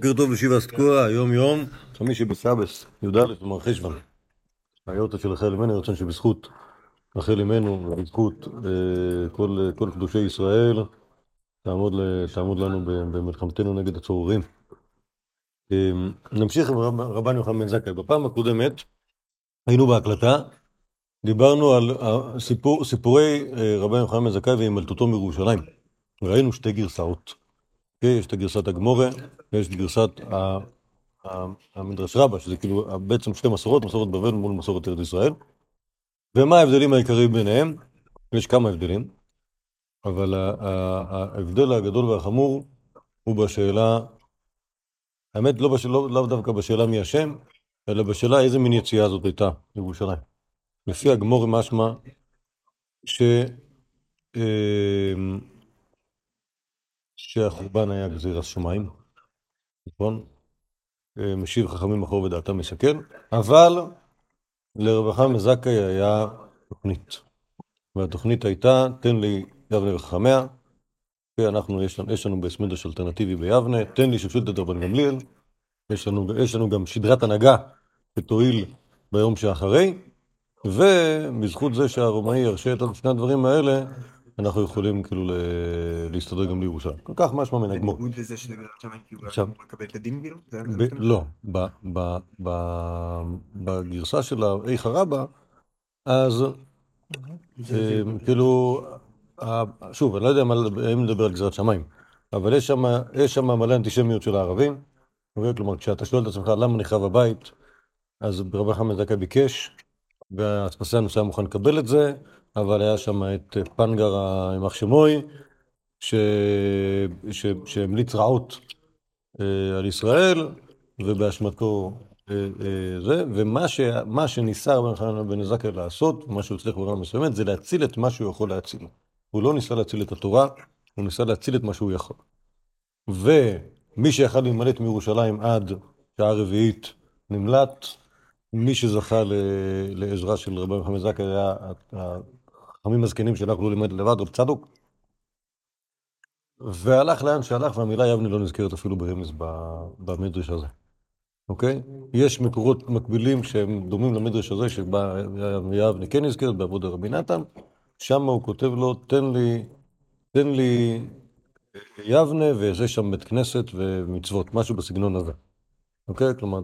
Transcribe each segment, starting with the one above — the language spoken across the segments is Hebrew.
בוקר טוב לשיבה סקוע, היום יום, חמישי בסבס, י"א במר חשוון. היורטה של רחל אמנו, רצון שבזכות רחל אמנו ובזכות אה, כל, קדושי ישראל תעמוד, לנו במלחמתנו נגד הצוררים. אה, נמשיך עם רב, רבן יוחנן בן זכאי. בפעם הקודמת היינו בהקלטה, דיברנו על סיפור, סיפורי אה, רבן יוחנן בן זכאי והימלטותו מירושלים. ראינו שתי גרסאות. יש את הגרסת הגמורה ויש את גרסת המדרש רבה, שזה כאילו בעצם שתי מסורות, מסורת בבל מול מסורת ארץ ישראל. ומה ההבדלים העיקריים ביניהם? יש כמה הבדלים, אבל ההבדל הגדול והחמור הוא בשאלה, האמת לא, בשאלה, לא, דווקא בשאלה מי אשם, אלא בשאלה איזה מין יציאה זאת הייתה לירושלים. לפי הגמור משמע ש... אה, שהחורבן היה גזירת שמיים, נכון? אה, משיב חכמים אחור ודעתם משקר, אבל לרווחה מזכאי היה תוכנית. והתוכנית הייתה, תן לי יבנה וחכמיה, ואנחנו, יש, יש לנו בסמדרש אלטרנטיבי ביבנה, תן לי שפשוט את רבן גמליאל, יש לנו, יש לנו גם שדרת הנהגה שתועיל ביום שאחרי, ובזכות זה שהרומאי ירשה את שני הדברים האלה, אנחנו יכולים כאילו להסתדר גם לירושלים. כל כך משמע מן הגמור. בניגוד לזה שזה שם כאילו עכשיו מקבל את הדין כאילו? לא, בגרסה של האיכה רבה, אז אה, כאילו, שוב, אני לא יודע אם נדבר על גזירת שמיים, אבל יש שם מלא אנטישמיות של הערבים. כלומר, כשאתה שואל את עצמך למה נחרב הבית, אז רבי חמד זכאי ביקש, והאספסיאנוס היה מוכן לקבל את זה, אבל היה שם את פנגר הימח שמוי, שהמליץ רעות אה, על ישראל, ובאשמתו אה, אה, זה, ומה ש, שניסה רבי חנן בן זכאי לעשות, מה שהוא הצליח ברמה מסוימת, זה להציל את מה שהוא יכול להציל. הוא לא ניסה להציל את התורה, הוא ניסה להציל את מה שהוא יכול. ומי שיכל להימלט מירושלים עד שעה רביעית נמלט, מי שזכה לעזרה של רבי מחמד זכאי היה חכמים הזקנים שלא יכלו ללמד לבד, רב צדוק. והלך לאן שהלך, והמילה יבנה לא נזכרת אפילו ברמז במדרש הזה. אוקיי? יש מקורות מקבילים שהם דומים למדרש הזה, שבה יבנה כן נזכרת בעבוד רבי נתן, שם הוא כותב לו, תן לי, תן לי יבנה, וזה שם בית כנסת ומצוות, משהו בסגנון הזה. אוקיי? כלומר,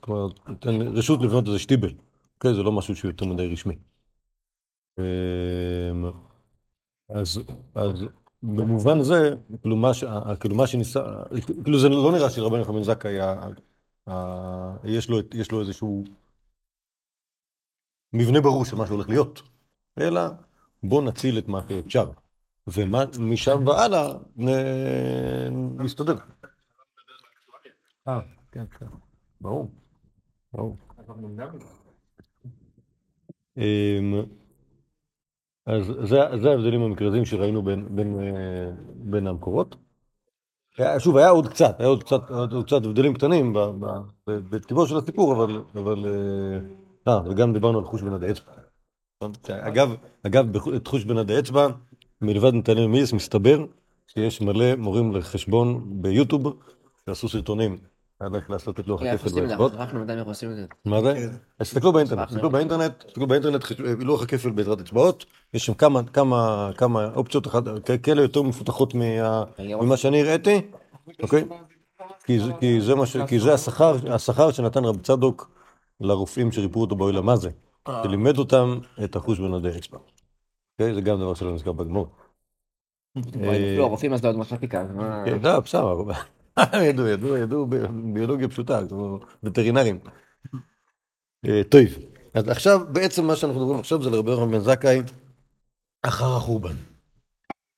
כלומר תן רשות לבנות איזה שטיבל. אוקיי? זה לא משהו שהוא יותר מדי רשמי. אמ, אז, אז במובן זה, כאילו מה, ש, כאילו מה שניסה, כאילו זה לא נראה שרבן יוחנן זכאי, יש, יש לו איזשהו מבנה ברור של מה שהולך להיות, אלא בוא נציל את מה שאפשר, ומשם והלאה נסתדר. אה, כן, כן, ברור, ברור. אז זה, זה ההבדלים המקרזים שראינו בין, בין, אה, בין המקורות. שוב, היה עוד קצת, היה עוד קצת, עוד קצת הבדלים קטנים בטבעו של הסיפור, אבל... אבל אה, אה, וגם דיברנו על חוש בנד האצבע. אגב, אגב, את חוש בנד האצבע, מלבד נתנאל מיס, מסתבר שיש מלא מורים לחשבון ביוטיוב שעשו סרטונים איך לעשות את לוח הכפל באצבעות. מה זה? כן. תסתכלו באינטרנט, תסתכלו באינטרנט, תסתכלו באינטרנט, לוח הכפל בעזרת אצבעות, יש שם כמה, כמה, כמה אופציות כאלה יותר מפותחות ממה שאני הראיתי, אוקיי? כי זה השכר שנתן רב צדוק לרופאים שריפאו אותו באוהלה, מה זה? אה. שלימד אותם את החוש בין עדי אצבע. אוקיי? זה גם דבר שלא נזכר בגמור. לא, הרופאים אז לא יודעים מתמטיקה. כן, לא, בסדר. ידעו, ידעו, ידעו ביולוגיה פשוטה, כמו וטרינרים. אה, טוב, אז עכשיו, בעצם מה שאנחנו מדברים עכשיו זה לרבי יוחנן בן זכאי אחר החורבן.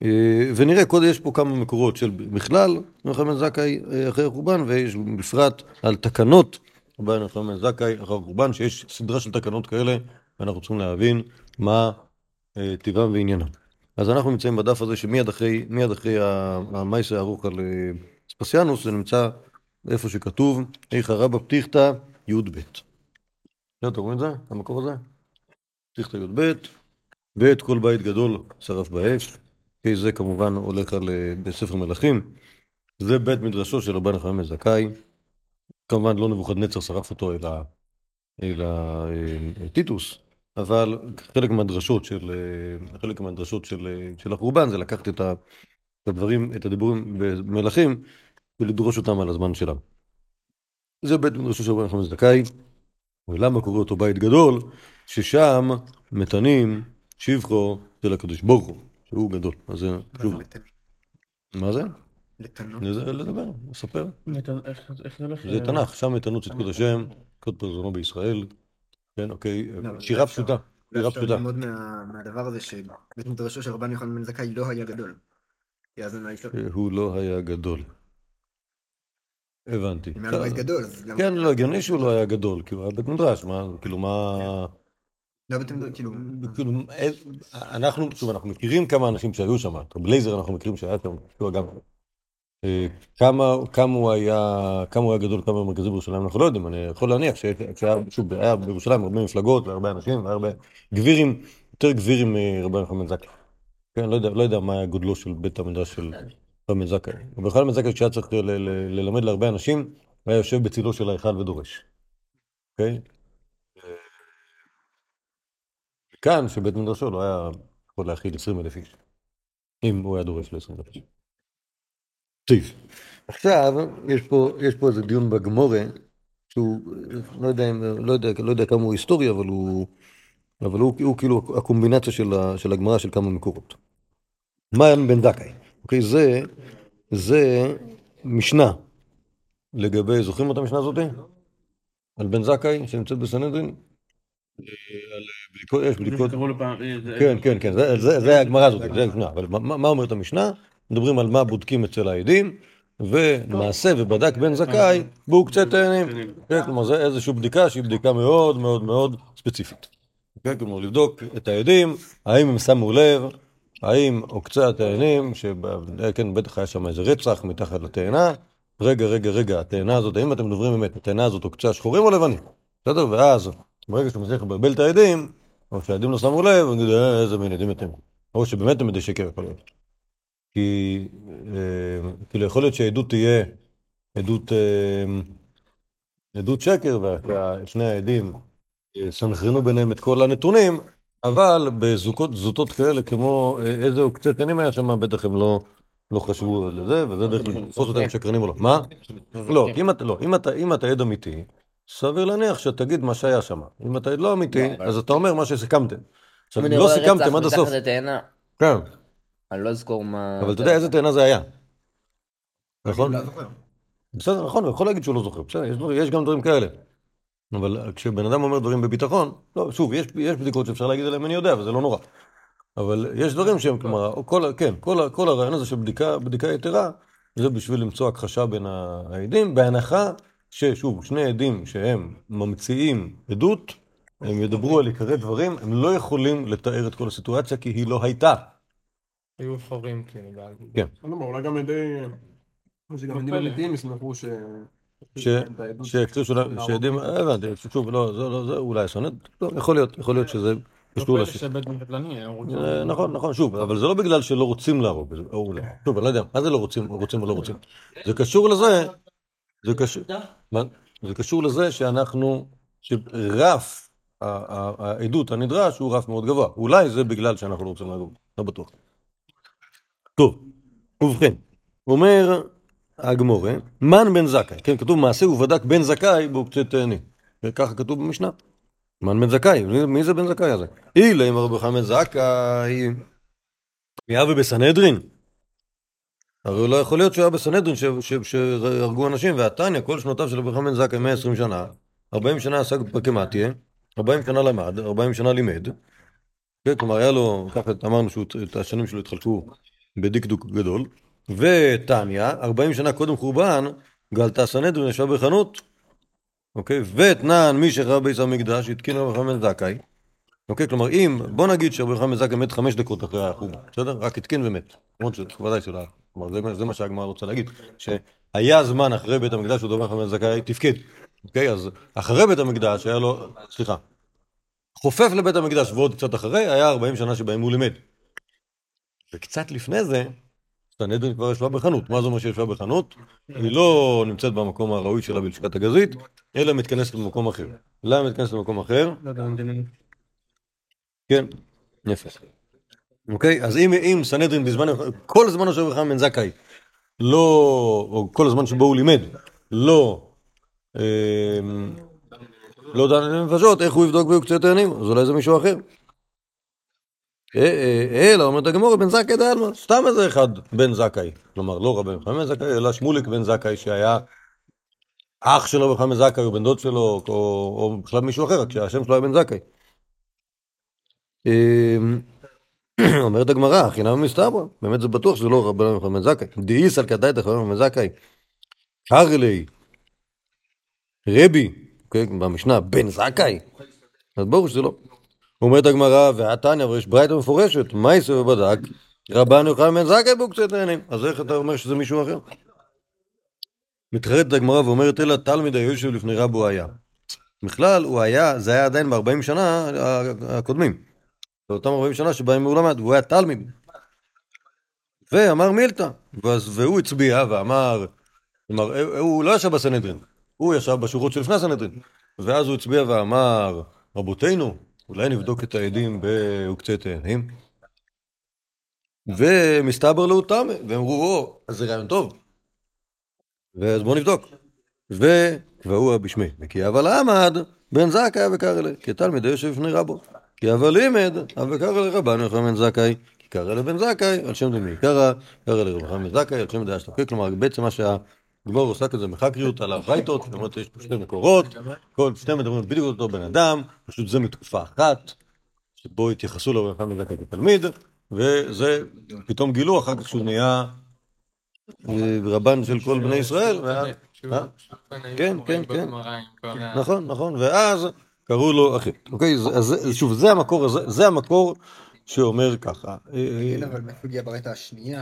אה, ונראה, קודם יש פה כמה מקורות של בכלל, יוחנן בן זכאי אה, אחרי החורבן, ויש בפרט על תקנות רבי יוחנן בן זכאי אחר החורבן, שיש סדרה של תקנות כאלה, ואנחנו צריכים להבין מה טיבם ועניינם. אז אנחנו נמצאים בדף הזה שמיד אחרי, מיד אחרי המייסר ערוך על ספסיאנוס זה נמצא איפה שכתוב, איכה רבא פתיחתא י"ב. אתם רואים את זה? המקור הזה? פתיחתא י"ב, ואת כל בית גדול שרף באש. כי זה כמובן הולך על בספר מלכים. זה בית מדרשו של רבן חמאס זכאי. כמובן לא נבוכדנצר שרף אותו, אלא, אלא אה, טיטוס, אבל חלק מהדרשות של, אה, חלק מהדרשות של, אה, של החורבן זה לקחת את הדברים, את הדיבורים במלכים ולדרוש אותם על הזמן שלם. זה בית מדרשו של רבן חמאס זכאי, ולמה קורא אותו בית גדול? ששם מתנים שבחו של הקדוש ברוך הוא, שהוא גדול. אז זה, שוב, מה זה? לתנות. זה לדבר, לספר. איך זה הולך? זה תנ"ך, שם מתנות צדקות השם, קוד פרזונו בישראל. כן, אוקיי, לא, שירה אפשר- פשוטה, שירה אפשר פשוטה. ללמוד מה- מהדבר הזה שבית מדרשו של רבן יוחנן בן זכאי לא היה גדול. כי אז אני. הוא לא היה גדול. הבנתי. אם היה לו בית גדול, אז גם... כן, לא, הגיוני שהוא לא היה גדול, כאילו, היה בית מדרש, מה, כאילו, מה... לא בית מדרש, כאילו... כאילו, אה, אנחנו, שוב, אנחנו מכירים כמה אנשים שהיו שם, את בלייזר אנחנו מכירים שהיה שם, כאילו, גם... אה, כמה, כמה הוא היה, כמה הוא היה גדול, כמה מרכזי בירושלים, אנחנו לא יודעים, אני יכול להניח שהיה, שוב, היה בירושלים הרבה מפלגות והרבה אנשים והרבה גבירים, יותר גבירים מרבי נחמן זכאי. כן, לא יודע, לא יודע מה היה גודלו של בית המדרש של רבי זכאי. רבי זכאי כשהיה צריך ללמד להרבה אנשים, היה יושב בצילו של ההיכל ודורש. אוקיי? כאן, שבית מדרשו לא היה יכול להכיל 20 אלף איש, אם הוא היה דורש ל-20 אלף איש. טוב, עכשיו יש פה, יש פה איזה דיון בגמורה, שהוא, לא יודע, לא יודע, לא יודע כמה הוא היסטורי, אבל הוא, אבל הוא, הוא כאילו הקומבינציה של, של הגמרא של כמה מקורות. היה בן זכאי? אוקיי, זה, זה משנה לגבי, זוכרים את המשנה הזאתי? על בן זכאי שנמצאת בסנהדרין? על בדיקות, יש בדיקות. אה, כן, כן, כן, זה, זה, זה הגמרא הזאת, זה המשנה, אבל מה, אומרת המשנה? מדברים על מה בודקים אצל העדים, ומעשה ובדק בן זכאי בעוקצי תאנים. כן, כלומר, זה איזושהי בדיקה שהיא בדיקה מאוד מאוד מאוד ספציפית. כן, כלומר, לבדוק את העדים, האם הם שמו לב, האם עוקצי התאנים, שכן, בטח היה שם איזה רצח מתחת לתאנה, רגע, רגע, רגע, התאנה הזאת, האם אתם מדברים אמת, התאנה הזאת עוקצה שחורים או לבנים? בסדר? ואז, ברגע שאתה מצליח לבלבל את העדים, או שהעדים לא שמו לב, אני יודע "אה, איזה מין עדים אתם. או שבאמת הם עדי שקר יכול להיות. כי, אה, כאילו, יכול להיות שהעדות תהיה עדות, אה, עדות שקר, ושני העדים סנכרנו ביניהם את כל הנתונים, אבל בזוטות זוטות כאלה, כמו אה, איזה עוקצי תנים היה שם, בטח הם לא, לא חשבו לזה, וזה דרך לתפוס אותם שקרנים או לא. מה? לא, אם אתה, לא, אם אתה, אם אתה עד אמיתי, סביר להניח שתגיד מה שהיה שם. אם אתה עד לא אמיתי, לא, אז אתה אומר מה שסיכמתם. עכשיו, אם לא סיכמתם עד הסוף. כן, אני לא אזכור מה... אבל אתה יודע איזה תאנה זה היה. נכון? לא. בסדר, נכון, הוא יכול להגיד שהוא לא זוכר, בסדר, יש גם דברים כאלה. אבל כשבן אדם אומר דברים בביטחון, לא, שוב, יש, יש בדיקות שאפשר להגיד עליהן אני יודע, וזה לא נורא. אבל יש דברים שהם, כלומר, כל, כן, כל, כל הרעיון הזה של בדיקה, בדיקה יתרה, זה בשביל למצוא הכחשה בין העדים, בהנחה ששוב, שני עדים שהם ממציאים עדות, הם ידברו על עיקרי דברים, הם לא יכולים לתאר את כל הסיטואציה כי היא לא הייתה. היו חורים כאילו. כן. יודע, אולי גם עדי... זה גם עדים ישמחו ש... ש- את העדות. שהקרישו להם, שעדים, הבנתי, שוב, לא, זה לא, זה אולי סונט, לא, יכול להיות, יכול להיות שזה קשור פלא לש... שבית דין קטלני, הם רוצים- אה, נכון, נכון, שוב, אבל זה לא בגלל שלא רוצים להרוג, אולי, שוב, אני לא יודע, מה זה לא רוצים, רוצים או לא רוצים? זה קשור לזה, זה קשור, מה? זה קשור לזה שאנחנו, שרף העדות הנדרש הוא רף מאוד גבוה, אולי זה בגלל שאנחנו לא רוצים להרוג, לא בטוח. טוב, ובכן, אומר הגמורה, מן בן זכאי, כן, כתוב מעשה ובדק בן זכאי בעוקצי תאנים, וככה כתוב במשנה. מן בן זכאי, מי- מי זה בן זכאי הזה? אילה אם רבי חמד זכאי, היה ובסנהדרין. הרי הוא לא יכול להיות שהוא היה בסנהדרין שהרגו אנשים, והתניא, כל שנותיו של רבי חמד זכאי 120 שנה, 40 שנה עסק בפרקמטיה, 40 שנה למד, 40 שנה לימד. כן, כלומר היה לו, ככה אמרנו שאת השנים שלו התחלקו בדקדוק גדול. ותניא, 40 שנה קודם חורבן, גלתה סנהדרין, ישב בחנות. אוקיי? ואתנן מי שחרב ביס המקדש התקין רבי חמד זכאי. אוקיי? כלומר אם, בוא נגיד שרבי חמד זכאי מת חמש דקות אחרי החורבן, בסדר? רק התקין ומת. למרות שוודאי שלא. כלומר זה, מה- שהגמרא רוצה להגיד. שהיה זמן אחרי בית המקדש ודובר חמד זכאי תפקד. אוקיי? אז אחרי בית המקדש היה לו, סליחה, חופף לבית המקדש ועוד קצת אחרי, היה 40 שנה שבהם הוא לימד. וקצת לפני זה, סנהדרין כבר ישבה בחנות. מה זה אומר שישבה בחנות? היא לא נמצאת במקום הראוי שלה בלשכת הגזית, אלא מתכנסת במקום אחר. למה מתכנסת במקום אחר? לא כן, יפה. אוקיי, אז אם, אם סנהדרין בזמן, כל זמן רבי חנן בן זכאי, לא, או כל הזמן שבו הוא לימד, לא, אה, לא דן עליהם נפשות, איך הוא יבדוק ויוקצה תאנים? אז אולי זה מישהו אחר. אה, אה, אלא אומרת הגמורה בן זכאי דעלמא, סתם איזה אחד בן זכאי, כלומר לא רבי בן זכאי, אלא שמוליק בן זכאי שהיה אח של רבי בן זכאי או בן דוד שלו, או, בכלל מישהו אחר, רק שהשם שלו היה בן זכאי. אמ, אומרת הגמרא, חינם מסתברא, באמת זה בטוח שזה לא יוחנן בן זכאי. דאיס על כדאי דחנן בן זכאי. קרלי, רבי, אוקיי, במשנה, בן זכאי. אז ברור שזה לא. אומרת הגמרא, והתניא, אבל יש ברייתא מפורשת, יעשה ובדק? רבן יוחנן בן זכאי בוקצת נהנים. אז איך אתה אומר שזה מישהו אחר? מתחרטת הגמרא ואומרת, אלא תלמיד היושב לפני רבו היה. בכלל, הוא היה, זה היה עדיין ב-40 שנה הקודמים. באותם 40 שנה שבהם הוא למד, והוא היה תלמיד. ואמר מילתא, והוא הצביע ואמר, כלומר, הוא לא ישב בסנהדרין, הוא ישב בשורות שלפני הסנהדרין. ואז הוא הצביע ואמר, רבותינו, אולי נבדוק את העדים בעוקצי תאנים? ומסתבר תמה, והם אמרו, או, אז זה רעיון טוב. ואז בואו נבדוק. וכבהו בשמי, וכי אבל עמד בן זכאי וקרא כתלמיד היושב לפני רבו. כי אבל לימד, אבל קרא לרבן יוחנן בן זכאי, כי קרא לבן זכאי, על שם דמי קרא, קרא לרבן בן זכאי, על שם דעה שתוקק, כלומר בעצם מה שהגמור עושה כזה מחקריות על הברייתות, זאת אומרת יש פה שתי מקורות, כל שתי מדברים בדיוק אותו בן אדם, פשוט זה מתקופה אחת, שבו התייחסו לרבן יוחנן בן זכאי כתלמיד, וזה פתאום גילו אחר כך שהוא נהיה אה, רבן של כל בני ישראל, אה? כן, כן, כן. נכון, נכון, ואז קראו לו אחי. אוקיי, אז- שוב, זה המקור, זה המקור שאומר ככה. כן, אבל מאיפה הגיעה ברייתא השנייה?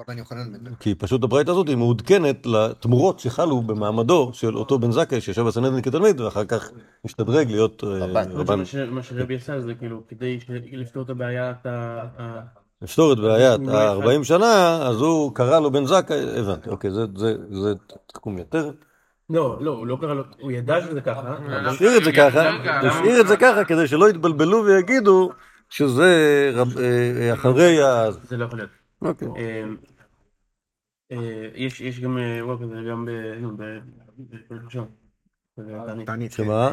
רבן יוחנן בן כי פשוט הברייתא הזאת היא מעודכנת לתמורות שחלו במעמדו של אותו בן זכאי שישב בסנהדרין כתלמיד ואחר כך השתדרג להיות אה, רבן. מה שרבי עשה זה כאילו כדי ש- לפתור את הבעיית ה... ה- לפתור את בעיית הוא לא אחד. ה-40 שנה, אז הוא קרא לו בן זכאי, הבנתי, אוקיי, זה- זה זה תחכום יותר. לא, לא, הוא לא קרא לו, הוא ידע שזה ככה. אבל- תשאיר את זה ככה, תשאיר את זה ככה כדי שלא יתבלבלו ויגידו שזה אה, אחרי ה... זה לא יכול להיות. אוקיי. אה, אה, יש יש גם אה, אירוע כזה גם. בתענית. שמה?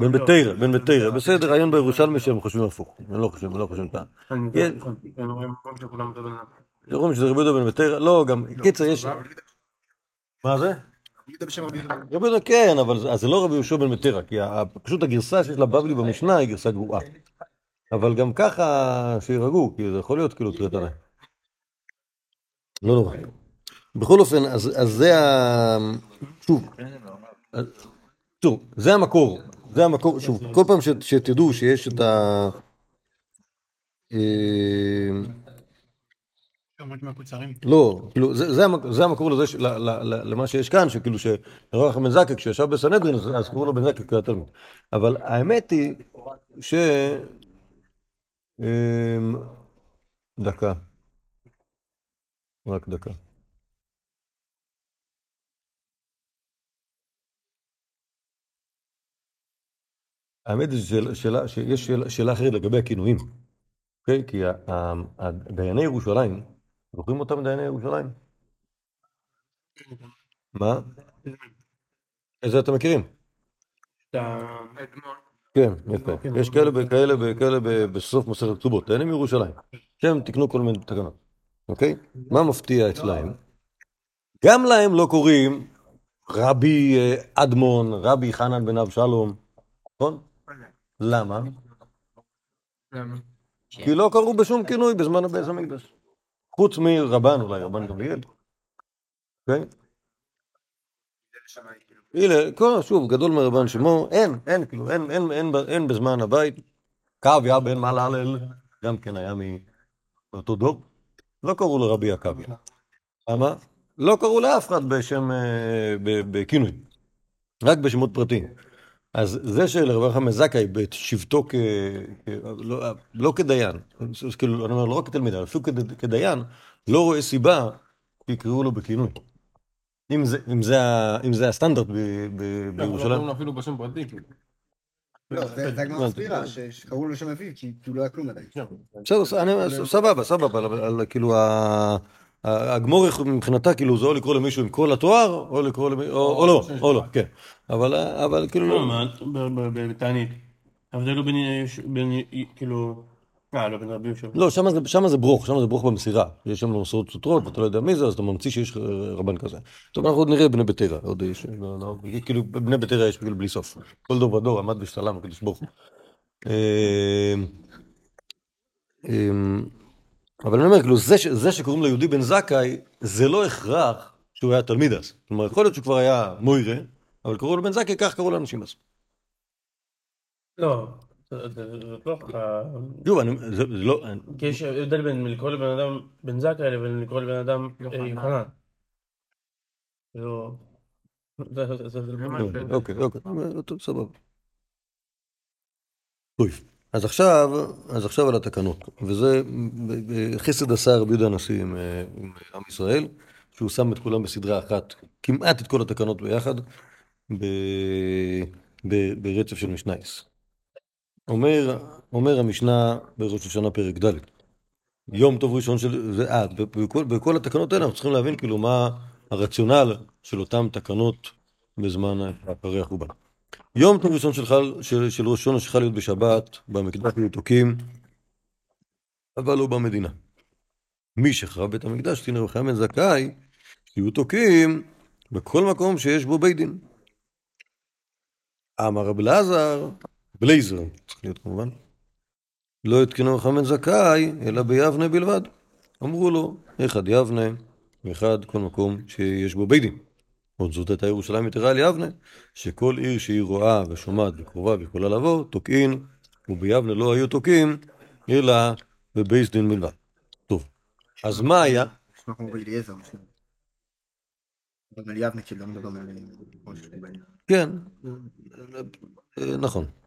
בן בתרא, בן בתרא, בסדר, עיון בירושלמי שהם חושבים הפוך, הם לא חושבים, הם לא חושבים פעם. אני כן. נכון, אדם. אומרים שזה רבי יהודה בן בתרא, לא, גם, קיצר, יש... מה זה? רבי יהודה. כן, אבל זה- זה לא רבי יהושע בן בתרא, כי פשוט הגרסה שיש לבבלי במשנה היא גרסה גרועה. אבל גם ככה שירגעו, כי זה יכול להיות כאילו תנאי. לא נורא. בכל אופן, אז אז זה ה... שוב, שוב, זה המקור, זה המקור, שוב, כל פעם ש- שתדעו שיש את ה... אה, לא, כאילו, זה, זה, המק, זה המקור לזה, ש- ל, ל, ל, למה שיש כאן, שכאילו שרוח בן זכאי, כשישב בסנהדרין, אז, קראו לו בן כתלמיד. אבל האמת היא ש... אמ, דקה. רק דקה. האמת היא שיש שאלה, שאלה אחרת לגבי הכינויים. אוקיי? כי דייני ירושלים, זוכרים אותם דייני ירושלים? מה? איזה אתם מכירים? אתה- כן, יפה. יש כאלה וכאלה וכאלה ב- בסוף מסכת כתובות, דיינים מירושלים, שהם תיקנו כל מיני תקנות, אוקיי? מה מפתיע אצלהם? גם להם לא קוראים רבי אה, אדמון, רבי חנן בן אבשלום, נכון? למה? כי לא קראו בשום כינוי בזמן הבית המקדש. חוץ מרבן אולי, רבן גמליאל. אוקיי? הנה, כל, שוב, גדול מרבן שמו, אין, אין, כאילו, אין, אין, אין, ב- אין בזמן הבית. קוויה בן מלאלל, גם כן היה מאותו דור. לא קראו לו רבי עקביה. למה? לא קראו לאף אחד בשם, אה, בכינוי. רק בשמות פרטיים. אז זה שלרבי יוחנן זכאי בשבתו כ... לא, לא כדיין, כאילו, אני אומר, לא רק כתלמיד, אבל אפילו כד- כדיין, לא רואה סיבה שיקראו לו בכינוי. אם זה, אם זה, אם זה הסטנדרט ב- ב- לא בירושלים. לו אפילו בשם פרטי, כאילו. לא, זה הגמרא הבנתי. מסבירה, שקראו לו שם אביו, כי הוא לא היה כלום עדיין. כן. בסדר, אני- סבבה, סבבה, אבל- כאילו הגמור מבחינתה כאילו זה או לקרוא למישהו עם כל התואר, או לקרוא למישהו, או או לא, או לא, כן. אבל אבל כאילו לא, לא. מה, ב- בתענית. ההבדל הוא בין, כאילו, אה, לא, בין רבי יושב. לא, שם זה, שם זה ברוך, שם זה ברוך במסירה. יש שם מסורות סותרות, ואתה לא יודע מי זה, אז אתה ממציא שיש רבן כזה. טוב, אנחנו עוד נראה בני ביתרא, עוד יש, לא, לא, כאילו, בני ביתרא יש כאילו בלי סוף. כל דור ודור עמד ושתלם, הוא. אמ, אמ, אבל אני אומר, כאילו, זה, ש- זה שקוראים ליהודי בן זכאי, זה לא הכרח שהוא היה תלמיד אז. כלומר, יכול להיות שהוא כבר היה מוירה, אבל קראו לו בן זכאי, כך קראו לאנשים אז. לא, זאת לא ככה. שוב, זה, זה לא, כי יש הבדל בין לקרוא לבן אדם בן זכאי לבין לקרוא לבן אדם אה, יוחנן. לא... זה- זה- זה- זה- אוקיי, אוקיי, טוב, סבבה. טוב, אז עכשיו, אז עכשיו על התקנות, וזה ב- חסד עשה רבי יהודה הנשיא עם, אה, עם עם ישראל, שהוא שם את כולם בסדרה אחת, כמעט את כל התקנות ביחד, ב, ב, ברצף של משנייס. אומר, אומר המשנה בראש השנה פרק ד', יום טוב ראשון של... אה, בכל, בכל התקנות האלה אנחנו צריכים להבין כאילו מה הרציונל של אותן תקנות בזמן אחרי החורבן. יום טוב ראשון של, חל, של, של ראש השנה שחל להיות בשבת, במקדש היו תוקים, אבל לא במדינה. מי שחרב בית המקדש, וחיים בן זכאי, שיהיו תוקים בכל מקום שיש בו בית דין. אמר רב אלעזר, בלייזר, צריך להיות כמובן, לא חיים בן זכאי, אלא ביבנה בלבד. אמרו לו, אחד יבנה, ואחד כל מקום שיש בו בית דין. עוד זאת הייתה ירושלים יתרה על יבנה, שכל עיר שהיא רואה ושומעת וקרובה ויכולה לבוא, תוקעין, וביבנה לא היו תוקעים, אלא בבייס דין בלבד. טוב, אז מה היה? כן, נכון.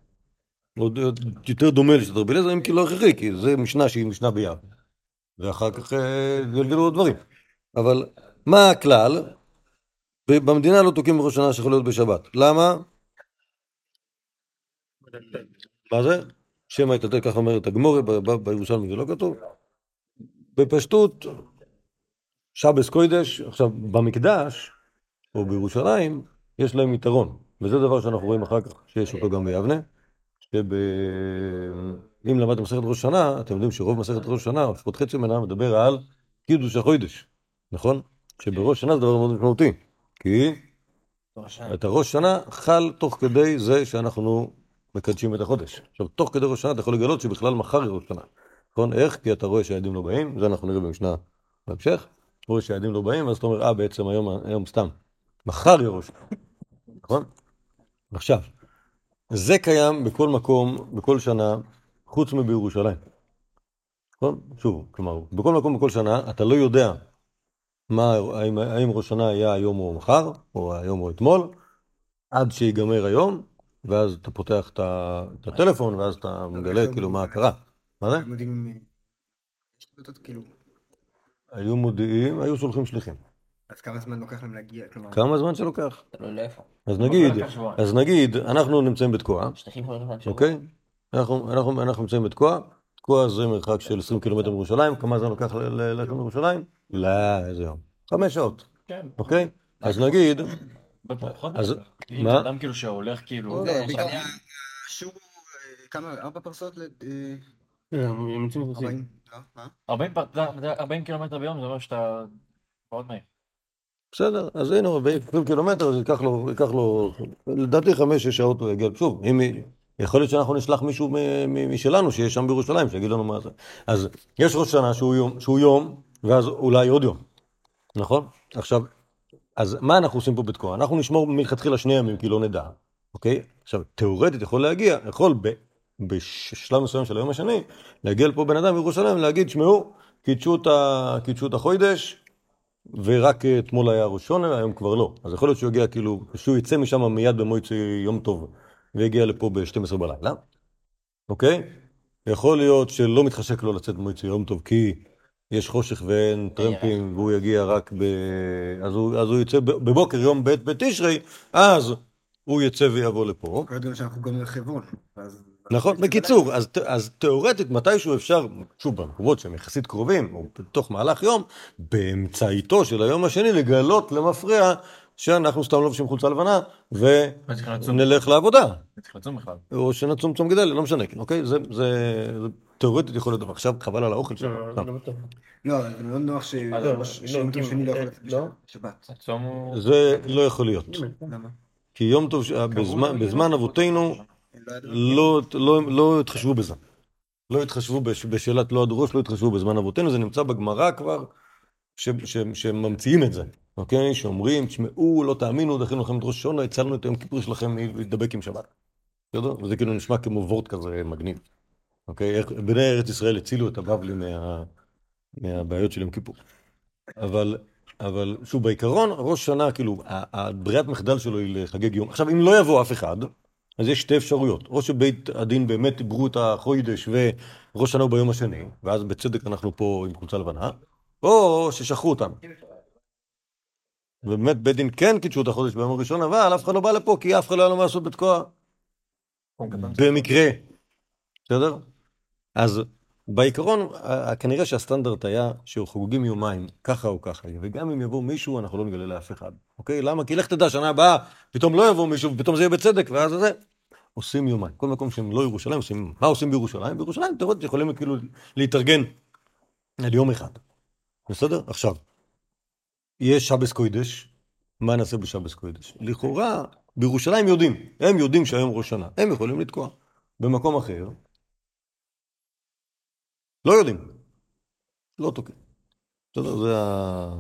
יותר דומה לשיטת רבי אליעזר, אם כי לא הכרחי, כי זה משנה שהיא משנה ביבנה. ואחר כך אה, גלגלו עוד דברים. אבל מה הכלל? במדינה לא תוקעים בראש שנה שיכול להיות בשבת. למה? מה זה? שמא יטלטל, ככה אומרת הגמורה, בירושלמי זה לא כתוב. בפשטות, שבס קוידש, עכשיו במקדש, או בירושלים, יש להם יתרון. וזה דבר שאנחנו רואים אחר כך, שיש אותו גם ביבנה. שב... אם למדתם מסכת ראש שנה, אתם יודעים שרוב מסכת ראש שנה, לפחות חצי ממנה, מדבר על קידוש החוידש, נכון? שבראש שנה זה דבר מאוד משמעותי. כי את הראש שנה חל תוך כדי זה שאנחנו מקדשים את החודש. עכשיו, תוך כדי ראש שנה אתה יכול לגלות שבכלל מחר היא ראש שנה. נכון? איך? כי אתה רואה שהיעדים לא באים, זה אנחנו נראה במשנה בהמשך. רואה שהיעדים לא באים, אז אתה אומר, אה, בעצם היום, היום סתם. מחר היא ראש שנה. נכון? עכשיו, זה קיים בכל מקום, בכל שנה, חוץ מבירושלים. נכון? שוב, כלומר, בכל מקום, בכל שנה, אתה לא יודע מה, האם, האם ראש שנה היה היום או מחר, או היום או אתמול, עד שיגמר היום, ואז אתה פותח את הטלפון, ואז אתה מגלה כאילו מה קרה. מה זה? הם יודעים... אה, כאילו... היו מודיעים, היו שולחים שליחים. אז כמה זמן לוקח להם להגיע? כלומר... כמה זמן שלוקח? תלוי לאיפה. אז נגיד. אז נגיד, אנחנו נמצאים בתקוע, שטחים יכולים לקחת שבוע. אוקיי? אנחנו, אנחנו, אנחנו נמצאים בתקוע, תקוע זה מרחק של 20 קילומטר מירושלים, כמה זמן לוקח ללכת מירושלים? לא, איזה יום. חמש שעות, כן. אוקיי? אז נגיד, אז- מה? אדם כאילו שהולך כאילו... זה, בגלל השור, אה, כמה? ארבע פרסות? ל- אה, כן, הם יוצאים נכנסים. ארבעים? לא? מה? 40 פר- אתה יודע, 40 קילומטר ביום זה אומר שאתה מאוד מהיר. בסדר, אז הנה, הוא ב-20 קילומטר, אז ייקח לו, ייקח לו, לדעתי חמש-שש שעות הוא יגיע, שוב, אם, יכול להיות שאנחנו נשלח מישהו משלנו שיש שם בירושלים, שיגיד לנו מה זה. אז יש ראש שנה שהוא יום, שהוא יום, ואז אולי עוד יום, נכון? עכשיו, אז מה אנחנו עושים פה בתקוע? אנחנו נשמור מלכתחילה שני ימים, כי לא נדע, אוקיי? עכשיו, תאורטית יכול להגיע, יכול ב, בשלב מסוים של היום השני, להגיע לפה בן אדם בירושלים, להגיד, שמעו, קידשו את החוידש, ורק אתמול היה ראש שונה, היום כבר לא. אז יכול להיות שהוא יגיע כאילו, שהוא יצא משם מיד במועצה יום טוב, ויגיע לפה ב-12 בלילה, אוקיי? יכול להיות שלא מתחשק לו לצאת במועצה יום טוב, כי יש חושך ואין טרמפים, והוא יגיע רק ב... אז הוא, אז הוא יצא בבוקר, יום ב' בתשרי, אז הוא יצא ויבוא לפה. כל הדברים שאנחנו גומרים לחברון. ואז- נכון, בקיצור, אז, אז תיאורטית מתישהו אפשר, שוב במקומות שהם יחסית קרובים, או בתוך מהלך יום, באמצעיתו של היום השני לגלות למפרע שאנחנו סתם לובשים חולצה לבנה? ונלך לעבודה, צריך לצום בכלל. או שנצום צום גדל, לא משנה, כן, אוקיי? זה, זה, זה תיאורטית יכול להיות. עכשיו חבל על האוכל שלנו. לא. לא. לא, זה מאוד נוח ש- לא, שיום לא, טוב שני לא יכול לצאת לא. בשבת. הצום הוא... זה לא יכול להיות. למה? כי יום טוב, בזמן אבותינו לא. לא, לא, לא התחשבו בזה. לא התחשבו בש, בשאלת לא הדרוש, לא התחשבו בזמן אבותינו, זה נמצא בגמרא כבר, שממציאים את זה, אוקיי? שאומרים, תשמעו, לא תאמינו, דחינו לכם את ראש השונה, הצלנו את היום כיפור שלכם להידבק עם שבת. בסדר? וזה כאילו נשמע כמו וורט כזה מגניב. אוקיי? איך בני ארץ ישראל הצילו את הבבלי מה, מהבעיות של יום כיפור. אבל, אבל שוב, בעיקרון, ראש שנה, כאילו, ה- הברירת מחדל שלו היא לחגג יום. עכשיו, אם לא יבוא אף אחד, אז יש שתי אפשרויות. או שבית הדין באמת דיברו את החוידש וראש שנה ביום השני, ואז בצדק אנחנו פה עם חולצה לבנה, או ששכחו אותנו. ובאמת בית דין כן קידשו את החודש ביום הראשון, אבל אף אחד לא בא לפה כי אף אחד לא היה לו מה לעשות בתקוע במקרה. בסדר? אז בעיקרון, כנראה שהסטנדרט היה שחוגגים יומיים, ככה או ככה, וגם אם יבוא מישהו, אנחנו לא נגלה לאף אחד. אוקיי? למה? כי לך תדע, שנה הבאה, פתאום לא יבוא מישהו, ופתאום זה יהיה בצדק, ואז זה... עושים יומיים. כל מקום שהם לא ירושלים, עושים... מה עושים בירושלים? בירושלים, תיאורטית, יכולים כאילו להתארגן על יום אחד. בסדר? עכשיו, יש שבס קוידש, מה נעשה בשבס קוידש? לכאורה, בירושלים יודעים, הם יודעים שהיום ראש שנה, הם יכולים לתקוע. במקום אחר, לא יודעים, לא תוקעים. בסדר? זה ה...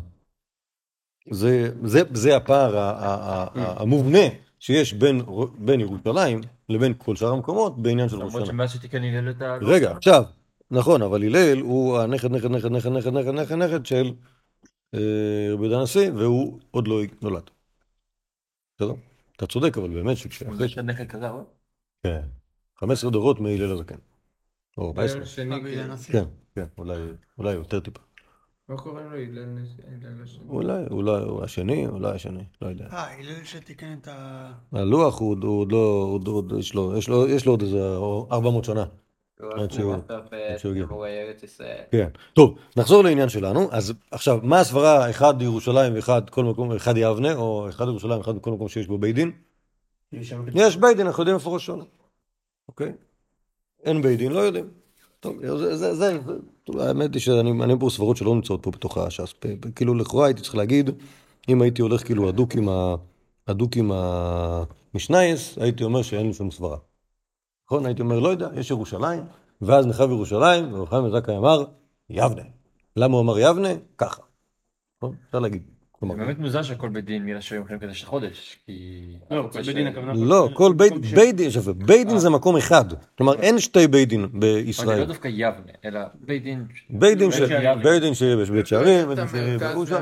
זה, זה, זה הפער ה- המובנה שיש בין, בין ירושלים לבין כל שאר המקומות בעניין של ראש למרות שנה. שמאז שתיקן הלל את ה... רגע, עכשיו, נכון, אבל הלל הוא הנכד, נכד, נכד, נכד, נכד, נכד, נכד, נכד של אה, רבי יהודה הנשיא, והוא עוד לא נולד. בסדר? אתה צודק, אבל באמת שכשאחרי... זה שנכד כזה, אבל... כן. 15 דורות מהלל הזקן. או 14. השני, כן. כן, כן, אולי, אולי יותר טיפה. לא קוראים לו הלל השני. אולי, אולי הוא השני, אולי השני, לא יודע. אה, הלל שתיקן את ה... הלוח הוא, עוד לא, עוד, עוד, יש לו, יש לו, יש לו עוד איזה 400 שנה. עד שהוא- ישראל. כן. טוב, נחזור לעניין שלנו. אז עכשיו, מה הסברה אחד ירושלים ואחד כל מקום, אחד יבנה, או אחד ירושלים, אחד כל מקום שיש בו בית דין? יש בית דין, אנחנו יודעים איפה ראש שונה. אוקיי? אין בית דין, לא יודעים. טוב, זה, זה, זה, האמת היא שאני אני פה סברות שלא נמצאות פה בתוך הש"ס. כאילו, לכאורה הייתי צריך להגיד, אם הייתי הולך כאילו הדוק עם ה... הדוק עם המשנייס, הייתי אומר שאין לי שום סברה. נכון? הייתי אומר, לא יודע, יש ירושלים, ואז נחרב ירושלים, ורוחיים זכאי אמר, יבנה. למה הוא אמר יבנה? ככה. נכון? אפשר להגיד. כלומר, זה באמת מוזר שהכל בית דין מילה שהיום יכולים לקדש החודש, כי... לא, כל בית דין הכוונה... לא, כל בית בית דין, שווה, בית דין זה מקום אחד. כלומר, אין שתי בית דין זה לא בישראל. דווקא יבנה, אלא בית דין... בית דין ש- שיש בית שערים.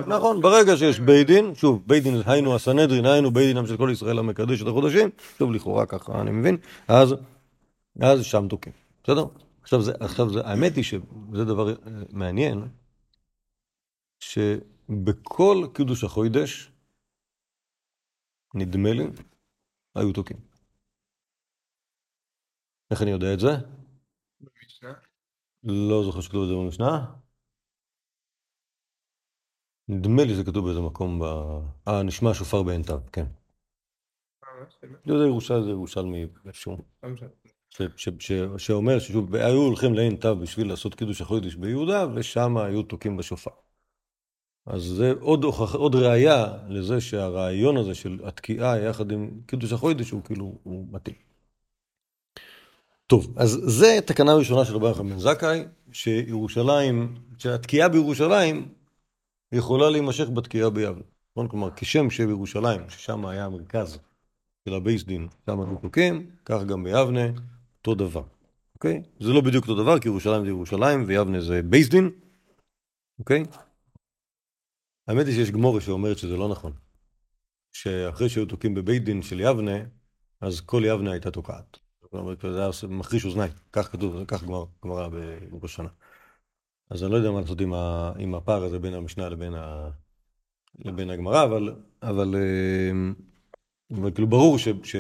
נכון, ברגע שיש בית דין, שוב, בית דין היינו הסנהדרין, היינו בית דינם של כל ישראל המקדש את החודשים, שוב, לכאורה ככה אני מבין, אז אז שם תוקעים. בסדר? עכשיו זה, עכשיו זה, האמת היא שזה דבר אה, מעניין, שבכל קידוש החוידש, נדמה לי, היו תוקעים. איך אני יודע את זה? לא זוכר שכתוב את זה במשנה. נדמה לי שזה כתוב באיזה מקום ב... אה, נשמע שופר בעין תו, כן. לא, זה ירושל- זה ירושלמי איפשהו. ש- שאומר ששוב, היו הולכים לעין תו בשביל לעשות קידוש החודש ביהודה, ושם היו תוקעים בשופר. אז זה עוד, הוכח, עוד ראייה לזה שהרעיון הזה של התקיעה יחד עם קידוש החודש הוא כאילו, הוא מתאים. טוב, אז זה תקנה ראשונה של רבי יוחנן בן זכאי, שירושלים, שהתקיעה בירושלים יכולה להימשך בתקיעה ביבנה. נכון? כלומר, כשם שבירושלים, ששם היה המרכז של הבייס דין, שם היו תוקעים, כך גם ביבנה, אותו דבר. אוקיי? זה לא בדיוק אותו דבר, כי ירושלים זה ירושלים ויבנה זה בייס דין, אוקיי? האמת היא שיש גמורה שאומרת שזה לא נכון. שאחרי שהיו תוקעים בבית דין של יבנה, אז כל יבנה הייתה תוקעת. זאת אומרת, זה היה מחריש אוזניים, כך כתוב, כך גמר- גמרא בראש שנה. אז אני לא יודע מה לעשות עם, ה, עם הפער הזה בין המשנה לבין, ה, לבין הגמרא, אבל, אבל, אה, אבל כאילו ברור ש... ש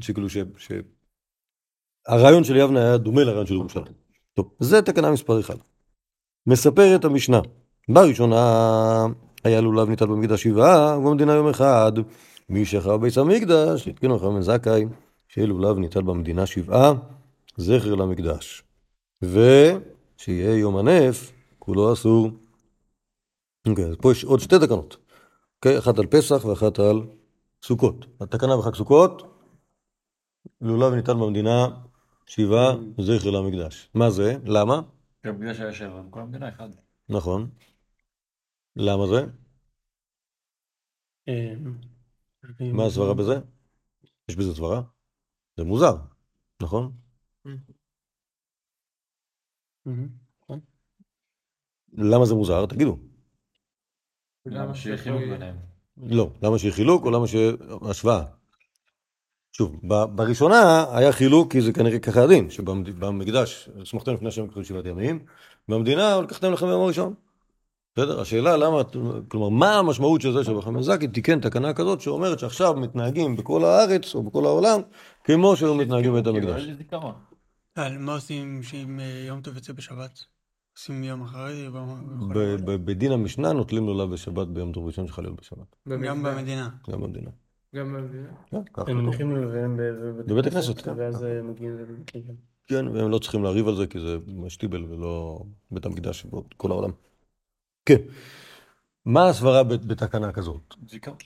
שכאילו ש... ש... הרעיון של יבנה היה דומה לרעיון של ירושלים. טוב, זה תקנה מספר 1. מספרת המשנה, בראשונה היה לולב ניתן במקדש שבעה, ובמדינה יום אחד. מי שחרב ביס המקדש, התקינו בן זכאי, שלולב ניתן במדינה שבעה, זכר למקדש. ושיהיה יום הנף, כולו אסור. אוקיי, אז פה יש עוד שתי תקנות. אוקיי, אחת על פסח ואחת על סוכות. התקנה בחג סוכות, לולב ניתן במדינה שבעה, זכר למקדש. מה זה? למה? גם בגלל שהיה שבע, כל המדינה אחד. נכון. למה זה? אה, מה הסברה בזה? יש בזה סברה? זה מוזר, נכון? מהמם. למה זה מוזר? תגידו. למה שיהיה חילוק ביניהם? לא. למה שיהיה חילוק או למה שיהיה השוואה? שוב, בראשונה היה חילוק כי זה כנראה ככה הדין, שבמקדש סמכתם לפני השם כתוב שבעת ימים, במדינה לקחתם לכם ביום הראשון. בסדר? השאלה למה, כלומר, מה המשמעות של זה שרחם זקי תיקן תקנה כזאת שאומרת שעכשיו מתנהגים בכל הארץ או בכל העולם כמו שהיו מתנהגים בבית המקדש. מה עושים שאם אה, יום טוב יוצא בשבת? עושים יום אחרי? בדין המשנה נוטלים לולב בשבת ביום טוב ראשון שחליל בשבת. גם במדינה. גם במדינה. גם במדינה. כן, ככה הם. מניחים ללוויהם בבית הכנסת, כן. ואז אה, מגיעים ל... כן, והם לא צריכים לריב על זה כי זה שטיבל ולא בית המקדש בכל העולם. כן. מה הסברה בת- בתקנה כזאת? זיכרון.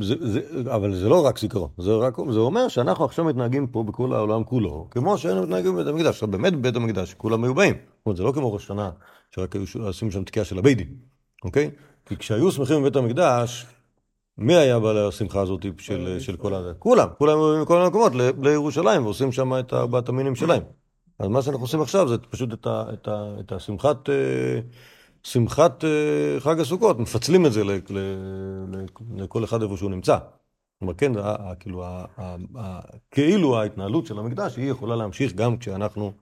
זה, זה, אבל זה לא רק זיכרון, זה, רק, זה אומר שאנחנו עכשיו מתנהגים פה בכל העולם כולו, כמו שהיינו מתנהגים בבית המקדש. עכשיו באמת בבית המקדש כולם היו באים. זאת אומרת, זה לא כמו ראש שנה, שרק היו עושים שם תקיעה של הביידים, אוקיי? כי כשהיו שמחים בבית המקדש, מי היה בעל השמחה הזאת של, של כל ה... כולם, כולם היו מכל המקומות לירושלים ועושים שם את ארבעת המינים שלהם. אז מה שאנחנו עושים עכשיו זה פשוט את, ה, את, ה, את השמחת, אה, שמחת אה, חג הסוכות, מפצלים את זה ל, ל, ל, לכל אחד איפה שהוא נמצא. כלומר, כן, כאילו, כאילו ההתנהלות של המקדש היא יכולה להמשיך גם כשאנחנו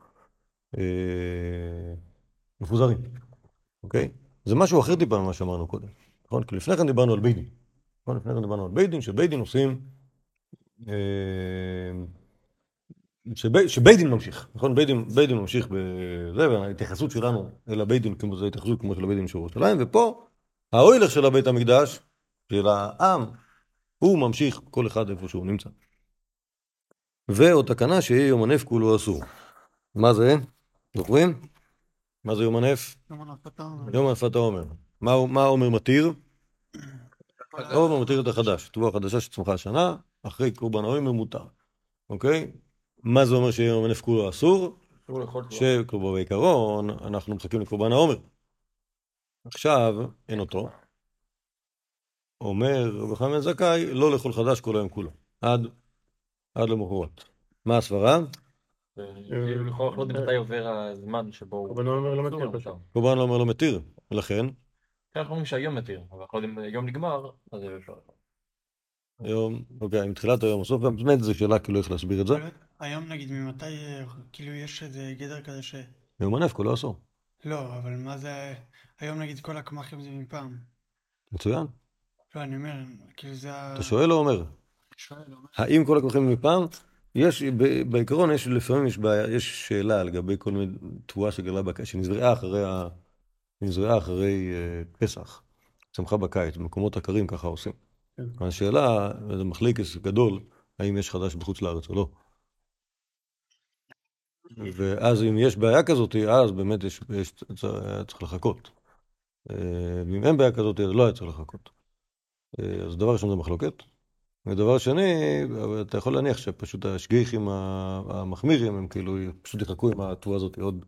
אה, מפוזרים, אוקיי? זה משהו אחר טיפה ממה שאמרנו קודם, נכון? כי לפני כן דיברנו על בית דין. נכון? לפני כן דיברנו על בית דין, שבית דין עושים... אה, שבי- שבית דין ממשיך, נכון? בית דין, בית דין ממשיך בזה, וההתייחסות שלנו אל הבית דין כמו זו התייחסות כמו של הבית דין של ירושלים, ופה האוילך של הבית המקדש, של העם, הוא ממשיך כל אחד איפה שהוא נמצא. ועוד תקנה שיהיה יום הנף כולו אסור. מה זה? זוכרים? מה זה יום הנף? יום הנפת העומר. מה מה העומר מתיר? העומר מתיר את החדש, תבוא החדשה שצמחה השנה, אחרי קורבן העומר מותר, אוקיי? מה זה אומר שיום הנף כולו אסור? שכלומר בעיקרון אנחנו מחכים לקורבן העומר. עכשיו אין אותו. אומר רבי בן זכאי לא לאכול חדש כל היום כולו, עד, עד למחרת. מה הסברה? לכאורה אנחנו לא יודעים מתי עובר הזמן שבו הוא... קורבן העומר לא העומר לא מתיר, ולכן כן, אנחנו אומרים שהיום מתיר, אבל אנחנו לא יודעים, יום נגמר, אז זה אפשר. היום, אוקיי, מתחילת היום בסוף, באמת זו שאלה כאילו איך להסביר את זה. היום נגיד ממתי, אה, כאילו יש איזה גדר כזה ש... יום הנף כולו אסור. לא, אבל מה זה... היום נגיד כל הקמחים זה מפעם. מצוין. לא, אני אומר, כאילו זה ה... אתה שואל או אומר? שואל, אומר. האם כל הכרוכים מפעם? יש, ב- בעיקרון יש, לפעמים יש בעיה, יש שאלה לגבי כל מיני תבואה שגרלה שנזרעה אחרי, ה, נזרעה אחרי אה, פסח, צמחה בקיץ, במקומות הקרים ככה עושים. כן. השאלה, זה מחליקס גדול, האם יש חדש בחוץ לארץ או לא. ואז אם יש בעיה כזאת, אז באמת יש, יש, צריך לחכות. אה, ואם אין בעיה כזאת, אז לא היה צריך לחכות. אה, אז דבר ראשון זה מחלוקת. ודבר שני, אתה יכול להניח שפשוט השגיחים המחמירים, הם כאילו פשוט יחכו עם התבואה הזאת עוד,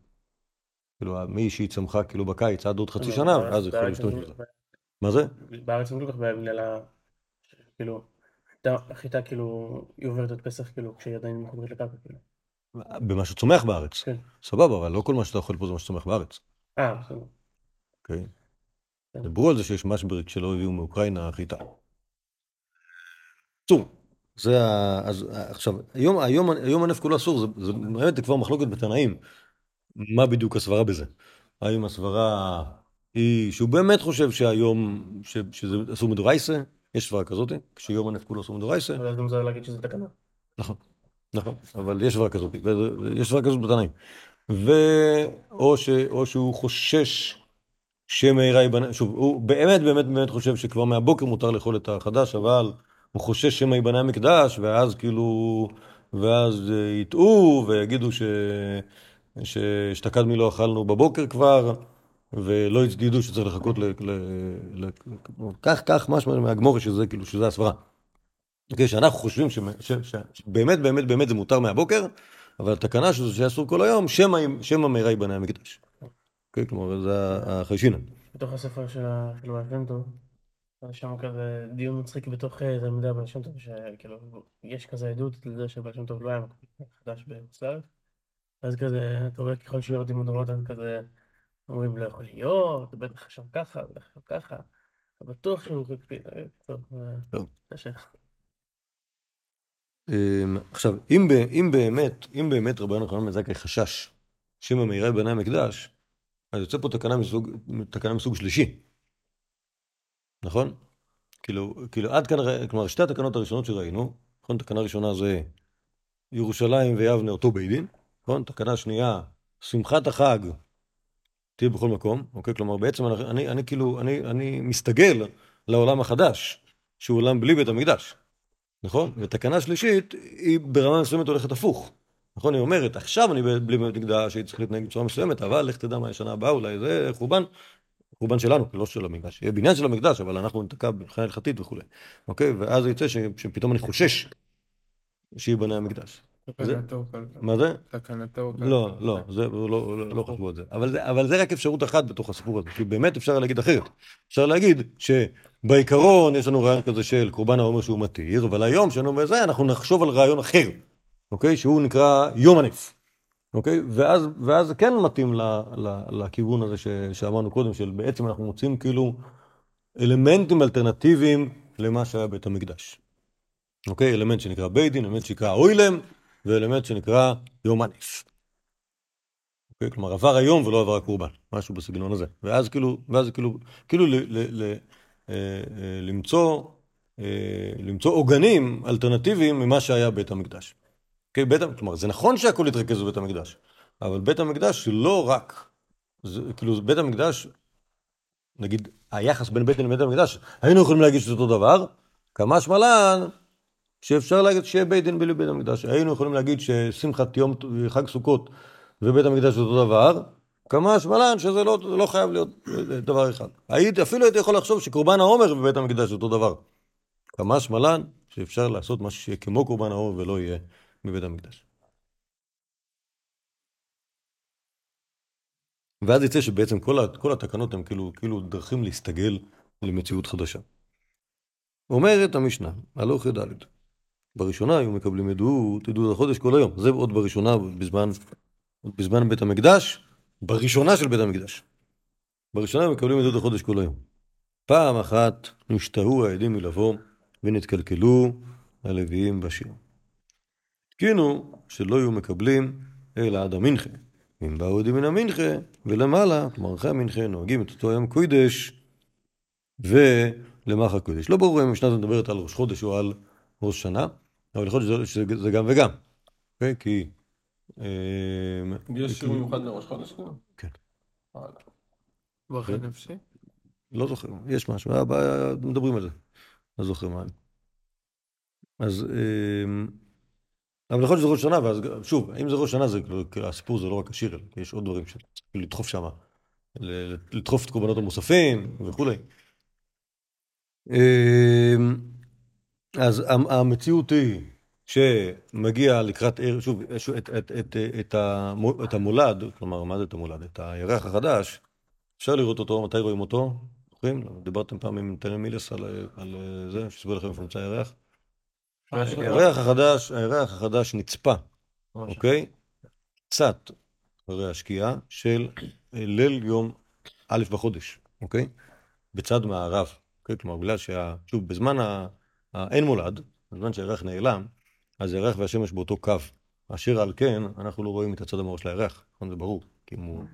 כאילו, מי שהיא צמחה כאילו בקיץ עד עוד חצי שנה, ואז יכול בארץ להשתמש בזה. מה זה? בארץ אין כל כך בעיה בגלל ה... כאילו, החיטה- כאילו, היא עוברת את פסח כאילו, כשהיא עדיין מחוברת לקרקע כאילו. במה שצומח בארץ. כן. סבבה, אבל לא כל מה שאתה אוכל פה זה מה שצומח בארץ. אה, בסדר. אוקיי? כן. דיברו על זה שיש משבר כשלא הביאו מאוקראינה חיטה. צור. זה ה... אז עכשיו, היום, היום, היום הנפט כולו אסור, זה, זה באמת כבר מחלוקת בתנאים. מה בדיוק הסברה בזה? האם הסברה היא שהוא באמת חושב שהיום, ש, שזה אסור מדורייסה? יש סברה כזאת, כשיום הנפט כולו אסור מדורייסה? אבל אז גם זה להגיד שזה תקנה. נכון, נכון, אבל יש סברה כזאת, יש סברה כזאת בתנאים. ו... או, ש... או שהוא חושש שמהרה ייבנה, שוב, הוא באמת באמת באמת חושב שכבר מהבוקר מותר לאכול את החדש, אבל הוא חושש שמא ייבנה המקדש, ואז כאילו, ואז אה, יטעו ויגידו ש... שאשתקד מי לא אכלנו בבוקר כבר, ולא ידעו שצריך לחכות ל... ל... ל... כך, כך, משמע מהגמורי שזה כאילו, שזה הסברה. אוקיי, שאנחנו חושבים. שבאמת באמת באמת זה מותר מהבוקר, אבל התקנה שזה שאסור כל היום, שמא מהרה ייבנה המקדש. אוקיי, כלומר, זה החיישינן. בתוך הספר של ה- של בעל שם טוב, אז שם כזה דיון מצחיק בתוך אה, תלמידי הבעל שם טוב, שכאילו, יש כזה עדות לזה שבעל שם טוב לא היה חדש בחוץ לארץ. אז כזה, אתה רואה ככל שיורדים מדורות, אז כזה, אומרים לא יכול להיות, בטח חשב ככה, בטח חשב ככה, אתה בטוח שהוא הקפיד, אה, טוב, אה, טוב. קשה. אמ, עכשיו, אם, ב, אם באמת, אם באמת רבנו יוחנן בן זכאי חשש שמא מהרה ייבנה המקדש, אז יוצא פה תקנה מסוג, תקנה מסוג שלישי, נכון? כאילו, כאילו עד כאן, כלומר שתי התקנות הראשונות שראינו, נכון? תקנה ראשונה זה ירושלים ויבנה אותו בית דין, נכון? תקנה שנייה, שמחת החג תהיה בכל מקום, אוקיי? כלומר בעצם אני, אני, אני כאילו, אני, אני מסתגל לעולם החדש, שהוא עולם בלי בית המקדש. נכון? ותקנה שלישית היא ברמה מסוימת הולכת הפוך. נכון? היא אומרת, עכשיו אני בלי בית מקדש, הייתי צריך להתנהג בצורה מסוימת, אבל לך תדע מה השנה הבאה, אולי זה חורבן, חורבן שלנו, לא של המקדש. יהיה בניין של המקדש, אבל אנחנו ניתקע מבחינה הלכתית וכולי. אוקיי? ואז יצא ש, שפתאום אני חושש שייבנה המקדש. מה זה? תקנתו לא, לא, זה לא, לא, לא חשבו על זה. אבל, זה. רק אפשרות אחת בתוך הסיפור הזה, כי באמת אפשר להגיד אחרת. אפשר להגיד שבעיקרון יש לנו רעיון כזה של קורבן העומר שהוא מתיר, אבל היום שאנו בזה אנחנו נחשוב על רעיון אחר, אוקיי? שהוא נקרא יום הנף. אוקיי? ואז, ואז כן מתאים ל, ל, לכיוון הזה ש, שאמרנו קודם, של בעצם אנחנו מוצאים כאילו אלמנטים אלטרנטיביים למה שהיה בית המקדש. אוקיי? אלמנט שנקרא בית דין, אלמנט שנקרא אוילם, ואלמנט שנקרא יום הנף. אוקיי? כלומר, עבר היום ולא עבר הקורבן, משהו בסגנון הזה. ואז כאילו, ואז כאילו, כאילו ל, ל, ל, אה, אה, למצוא, אה, למצוא עוגנים אלטרנטיביים ממה שהיה בית המקדש. אוקיי? בית, כלומר, זה נכון שהכל התרכז בבית המקדש, אבל בית המקדש לא רק, זה, כאילו, בית המקדש, נגיד, היחס בין בית לבית המקדש, היינו יכולים להגיד שזה אותו דבר, כמה שמלן, שאפשר להגיד שיהיה בית דין בלי בית המקדש. היינו יכולים להגיד ששמחת יום, חג סוכות ובית המקדש זה אותו דבר, כמה שמלן שזה לא, לא חייב להיות דבר אחד. הייתי, אפילו הייתי יכול לחשוב שקורבן העומר ובית המקדש זה אותו דבר. כמה שמלן שאפשר לעשות משהו שיהיה כמו קורבן העומר ולא יהיה בבית המקדש. ואז יצא שבעצם כל, כל התקנות הן כאילו, כאילו דרכים להסתגל למציאות חדשה. אומרת המשנה, הלוך י"ד, בראשונה היו מקבלים עדות, עדות החודש כל היום. זה עוד בראשונה, בזמן, עוד בזמן בית המקדש, בראשונה של בית המקדש. בראשונה הם מקבלים עדות החודש כל היום. פעם אחת נשתהו העדים מלבוא ונתקלקלו הלוויים בשיר. התקינו שלא יהיו מקבלים אלא עד המנחה. אם באו עדים מן המנחה ולמעלה, כלומר אחרי המנחה, נוהגים את אותו יום קוידש ולמחר קוידש. לא ברור אם המשנה הזאת מדברת על ראש חודש או על ראש שנה, אבל יכול להיות שזה גם וגם. אוקיי? כי... אה, יש כי- מיוחד לראש חודש? כאילו? כן. וואלה. ברכי נפשי? לא זוכר, יש משהו, אה, מדברים על זה. לא זוכר מה. אז... אה, אבל יכול להיות שזה ראש שנה, ואז שוב, אם זה ראש שנה, זה הסיפור זה לא רק השיר, יש עוד דברים שצריך לדחוף שם, לדחוף את קורבנות המוספים וכולי. אז המ- המציאות היא שמגיע לקראת שוב, את, את, את, את, את המולד, כלומר, מה זה את המולד? את הירח החדש, אפשר לראות אותו, מתי רואים אותו? זוכרים? דיברתם פעם עם נתנאל מילס על, על זה, שהסביר לכם איפה נמצא הירח? הירח החדש, הירח החדש נצפה, אוקיי? קצת אחרי השקיעה של ליל יום א' בחודש, אוקיי? בצד מערב, אוקיי? כלומר, בגלל שה... שוב, בזמן ה- האין מולד, בזמן שהירח נעלם, אז הירח והשמש באותו קו, אשר על כן, אנחנו לא רואים את הצד המאור של הירח, נכון? זה ברור, אם הוא,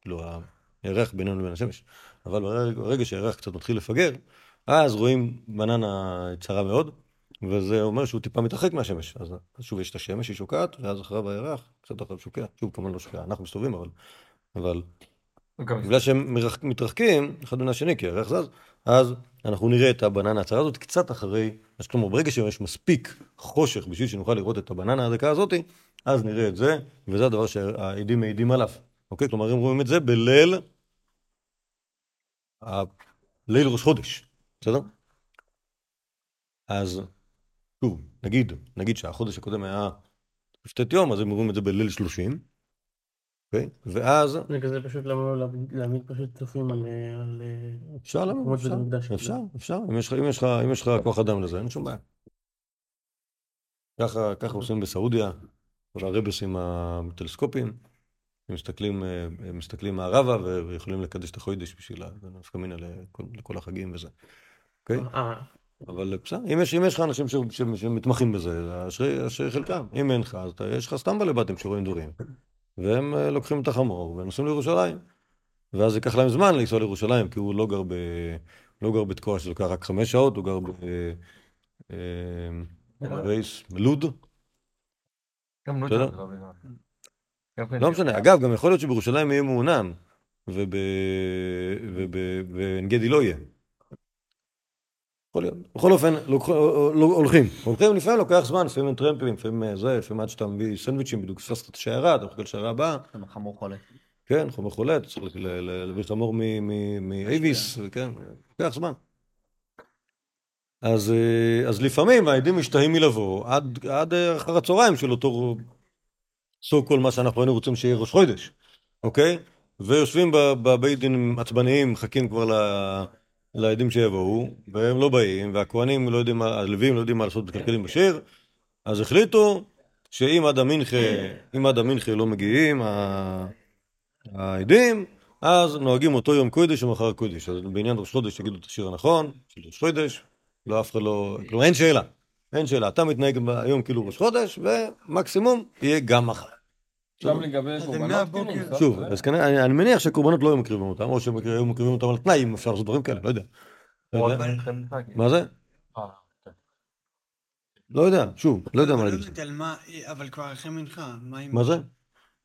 כאילו, הירח בינינו לבין השמש. אבל ברגע, שהירח קצת מתחיל לפגר, אז רואים בננה צרה מאוד, וזה אומר שהוא טיפה מתרחק מהשמש. אז שוב יש את השמש, היא שוקעת, ואז אחריו הירח, קצת אחריו שוקע. שוב, כמובן לא שוקע, אנחנו מסתובבים, אבל... אבל בגלל שהם מתרחקים אחד מן השני, כי הירח זז, אז אנחנו נראה את הבננה הצרה הזאת קצת אחרי, אז כלומר ברגע שיש מספיק חושך בשביל שנוכל לראות את הבננה הדקה הזאת, אז נראה את זה, וזה הדבר שהעדים מעידים עליו, אוקיי? כלומר הם רואים את זה בליל, ליל ראש חודש, בסדר? אז שוב, נגיד, נגיד שהחודש הקודם היה כ"ט יום, אז הם רואים את זה בליל 30, אוקיי? ואז זה כזה פשוט למה לא להעמיד- פשוט צופים על... אה, אה, אפשר למה? אפשר. אפשר, אפשר. אם יש לך- אם יש לך- כוח אדם לזה, אין שום בעיה. ככה ככה עושים בסעודיה, כל הרבסים הטלסקופיים, הם מסתכלים, אה, מסתכלים מערבה ויכולים לקדש את החוידש בשביל הנפקא מינה לכל- החגים וזה. אוקיי? אה, אבל בסדר, אם יש לך אנשים שמתמחים בזה, אשרי חלקם. אם אין לך, אז יש לך סתם בעלי בתים שרואים דברים. והם אה, לוקחים את החמור ונוסעים לירושלים. ואז ייקח להם זמן לנסוע לירושלים, כי הוא לא גר, ב... לא גר בתקוע שזה לוקח רק חמש שעות, הוא גר ב... אה, רייס, בלוד. גם לא. גם כן. לא משנה. אגב, גם יכול להיות שבירושלים יהיה מעונן, וב... וב... ועין גדי לא יהיה. יכול להיות. בכל אופן, לוקח- לא- הולכים. הולכים, לפעמים לוקח זמן, לפעמים הם טרמפים, לפעמים אה, זה, לפעמים עד שאתה מביא סנדוויצ'ים, בדיוק פספסת את השיירה, אתה מחכה לשיירה הבאה. חמור חולה. כן, חומר חולה, אתה צריך להביא חמור מאייביס, כן, לוקח זמן. אז, אה, אז לפעמים העדים משתהים מלבוא עד, עד אה, אחר הצהריים של אותו סוג כל מה שאנחנו היינו רוצים שיהיה ראש חודש, אוקיי? ויושבים בבית דין עצבניים, מחכים כבר ל- לעדים שיבואו, והם לא באים, והכוהנים לא יודעים, הלווים לא יודעים מה לעשות בקלקלים בשיר, אז החליטו שאם עד המנחה, אם עד המנחה לא מגיעים, העדים, אז נוהגים אותו יום קודש ומחר קודש. אז בעניין ראש חודש יגידו את השיר הנכון, של ראש חודש, לא אף אחד לא, כלומר אין שאלה, אין שאלה. אתה מתנהג היום כאילו ראש חודש, ומקסימום יהיה גם מחר. לגבי קורבנות, שוב, זה- אז כנראה, אני, אני מניח שקורבנות לא היו מקריבים אותם, או שהם היו מקריבים אותם על תנאי, אם אפשר לעשות דברים כאלה, לא יודע. לא. מה זה? אה, כן. לא יודע, שוב, לא יודע מה לא להגיד. אבל כבר אחרי מנחה, מה זה?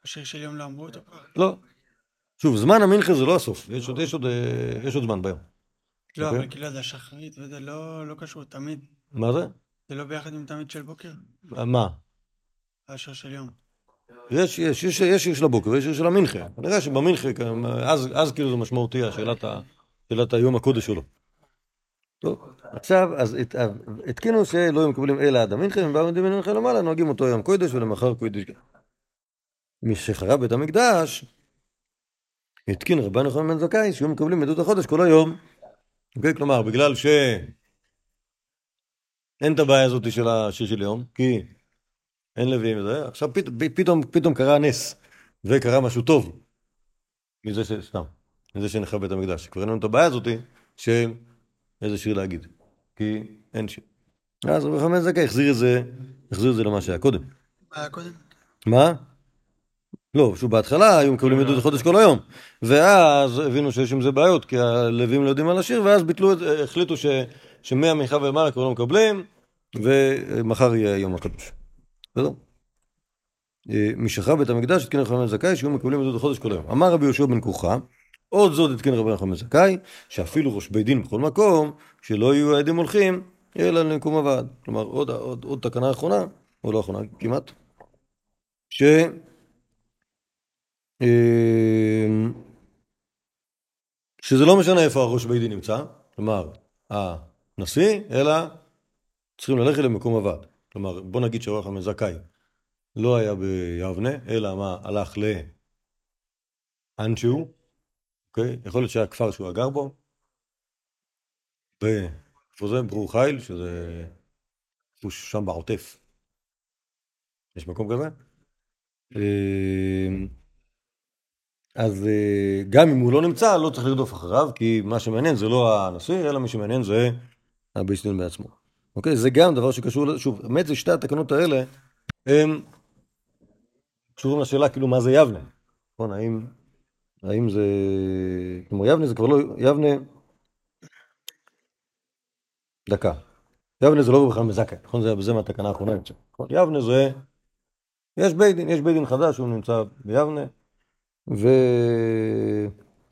השיר של יום לא אמרו אותו כבר? לא. שוב, זמן המנחה זה לא הסוף, יש עוד, אה, זמן ביום. לא, אוקיי. אבל כאילו זה השחרית וזה לא לא קשור, תמיד. מה זה? זה לא ביחד עם תמיד של בוקר? מה? השיר של יום. יש, יש, יש, יש שיר של הבוקר ויש שיר של המנחה. כנראה שבמנחה, אז, אז כאילו זה משמעותי, השאלת, ה, שאלת היום הקודש שלו. טוב, עכשיו, אז את- התקינו שלא היו מקבלים אלא עד המנחה, הם באו מדין מנחה למעלה, נוהגים אותו יום קודש ולמחר קודש. משחרב בית המקדש, התקין רבן יוחנן בן זכאי, שהיו מקבלים עדות החודש כל היום. אוקיי? כלומר, בגלל ש... אין את הבעיה הזאת של השיר של יום, כי אין לוויים וזה, עכשיו פת, פתאום, פתאום קרה נס, וקרה משהו טוב, מזה ש... סתם, מזה שנחרב בית המקדש. כבר אין לנו את הבעיה הזאת של איזה שיר להגיד, כי אין שיר. אז רבי חמאס זכאי החזיר את זה, החזיר את זה למה שהיה קודם. מה היה קודם? מה? לא, שוב בהתחלה היו מקבלים עדות חודש כל היום, ואז הבינו שיש עם זה בעיות, כי הלווים לא יודעים על השיר, ואז ביטלו את החליטו ש... שמהמנחה ומעלה כבר לא מקבלים, ומחר יהיה יום הקדוש. בסדר? אה, משחרר בית המקדש התקין רבי חמאס זכאי שיהיו מקבלים עדות החודש כל היום. אמר רבי יהושע בן כוחה, עוד זאת התקין רבי חמאס זכאי, שאפילו ראש בית דין בכל מקום, שלא יהיו העדים הולכים, אלא למקום הוועד. כלומר, עוד, עוד, עוד תקנה אחרונה, או לא אחרונה כמעט, ש... אמ, שזה לא משנה איפה הראש בית דין נמצא, כלומר, הנשיא, אלא צריכים ללכת למקום הוועד. כלומר, בוא נגיד שהרוח המזכאי לא היה ביבנה, אלא מה, הלך לאנשהו, אוקיי? יכול להיות שהיה כפר שהוא גר בו, ב... איפה זה? ברור חיל, שזה... איפה שם בעוטף. יש מקום כזה? אמ, אז אה, גם אם הוא לא נמצא, לא צריך לרדוף אחריו, כי מה שמעניין זה לא הנשיא, אלא מי שמעניין זה הבייסטין בעצמו. אוקיי? זה גם דבר שקשור, שוב, באמת זה שתי התקנות האלה, הם קשורים לשאלה כאילו מה זה יבנה. נכון, האם, האם זה... כלומר, יבנה זה כבר לא... יבנה... דקה. יבנה זה לא בכלל מזכה, נכון? זה, זה מהתקנה האחרונה יוצא. נכון? יבנה זה... יש בית דין, יש בית דין חדש, הוא נמצא ביבנה, ו...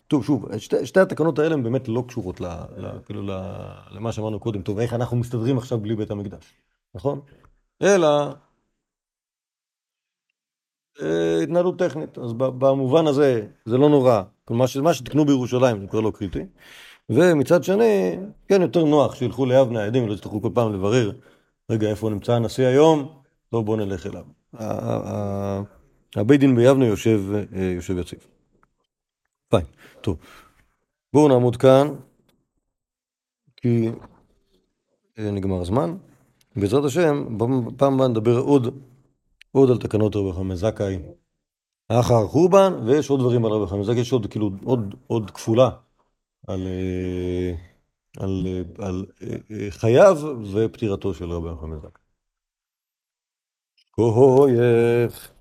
טוב, שוב, שתי, שתי התקנות האלה הן באמת לא קשורות ל, ל, כאילו ל, למה שאמרנו קודם, טוב, איך אנחנו מסתדרים עכשיו בלי בית המקדש, נכון? אלא אה, התנהלות טכנית, אז במובן הזה זה לא נורא, כלומר מה שתקנו בירושלים זה כבר לא קריטי, ומצד שני, כן יותר נוח שילכו ליבנה העדים ולא יצטרכו כל פעם לברר, רגע איפה נמצא הנשיא היום, לא בוא נלך אליו. הבית דין ביבנה יושב, אה, יושב יציב. פיין, טוב. בואו נעמוד כאן, כי אה, נגמר הזמן. בעזרת השם, בפעם הבאה נדבר עוד, עוד על תקנות רבי חמי זכאי אחר חורבן, ויש עוד דברים על רבי חמי זכאי, יש עוד כאילו עוד, עוד כפולה על, אה, על, אה, על אה, חייו ופטירתו של רבי חמי זכאי. כהויך